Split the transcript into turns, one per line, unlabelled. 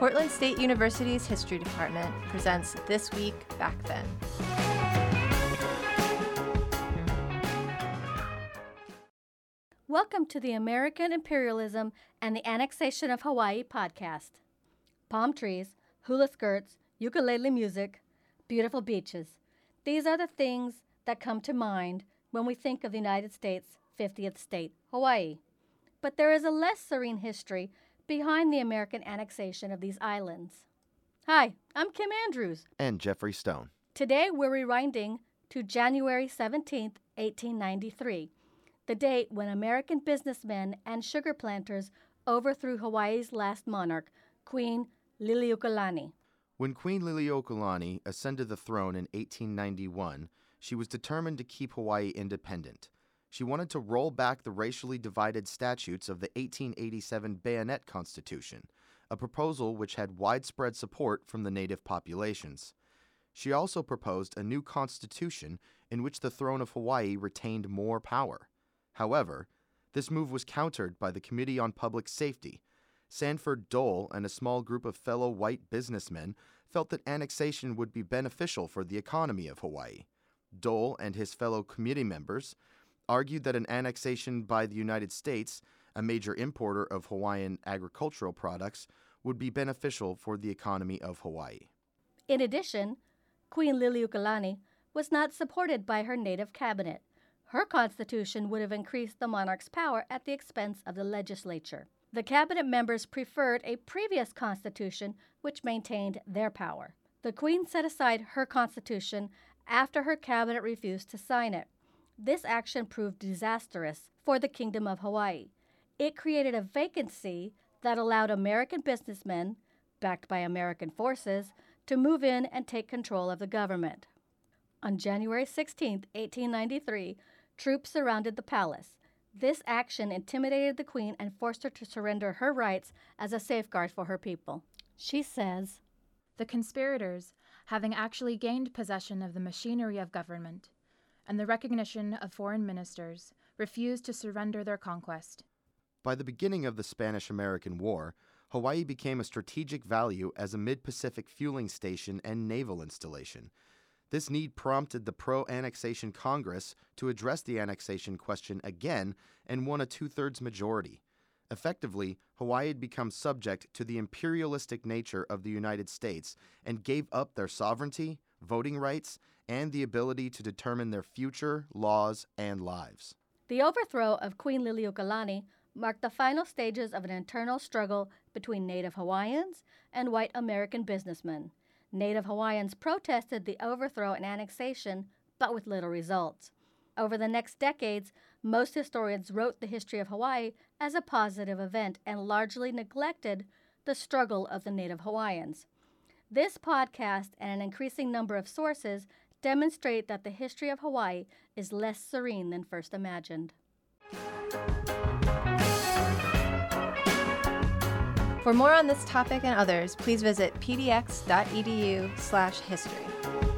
Portland State University's History Department presents This Week Back Then.
Welcome to the American Imperialism and the Annexation of Hawaii podcast. Palm trees, hula skirts, ukulele music, beautiful beaches. These are the things that come to mind when we think of the United States' 50th state, Hawaii. But there is a less serene history behind the American annexation of these islands. Hi, I'm Kim Andrews.
And Jeffrey Stone.
Today we're rewinding to January 17, 1893, the date when American businessmen and sugar planters overthrew Hawaii's last monarch, Queen Liliuokalani.
When Queen Liliuokalani ascended the throne in 1891, she was determined to keep Hawaii independent. She wanted to roll back the racially divided statutes of the 1887 Bayonet Constitution, a proposal which had widespread support from the native populations. She also proposed a new constitution in which the throne of Hawaii retained more power. However, this move was countered by the Committee on Public Safety. Sanford Dole and a small group of fellow white businessmen felt that annexation would be beneficial for the economy of Hawaii. Dole and his fellow committee members argued that an annexation by the United States, a major importer of Hawaiian agricultural products, would be beneficial for the economy of Hawaii.
In addition, Queen Liliuokalani was not supported by her native cabinet. Her constitution would have increased the monarch's power at the expense of the legislature. The cabinet members preferred a previous constitution which maintained their power. The Queen set aside her constitution after her cabinet refused to sign it. This action proved disastrous for the Kingdom of Hawaii. It created a vacancy that allowed American businessmen, backed by American forces, to move in and take control of the government. On January 16, 1893, troops surrounded the palace. This action intimidated the Queen and forced her to surrender her rights as a safeguard for her people. She says
The conspirators, having actually gained possession of the machinery of government, and the recognition of foreign ministers, refused to surrender their conquest.
By the beginning of the Spanish American War, Hawaii became a strategic value as a mid Pacific fueling station and naval installation. This need prompted the pro annexation Congress to address the annexation question again and won a two thirds majority. Effectively, Hawaii had become subject to the imperialistic nature of the United States and gave up their sovereignty, voting rights, and the ability to determine their future, laws, and lives.
The overthrow of Queen Liliuokalani marked the final stages of an internal struggle between Native Hawaiians and white American businessmen. Native Hawaiians protested the overthrow and annexation, but with little results. Over the next decades, most historians wrote the history of Hawaii as a positive event and largely neglected the struggle of the Native Hawaiians. This podcast and an increasing number of sources demonstrate that the history of Hawaii is less serene than first imagined.
For more on this topic and others, please visit pdx.edu/history.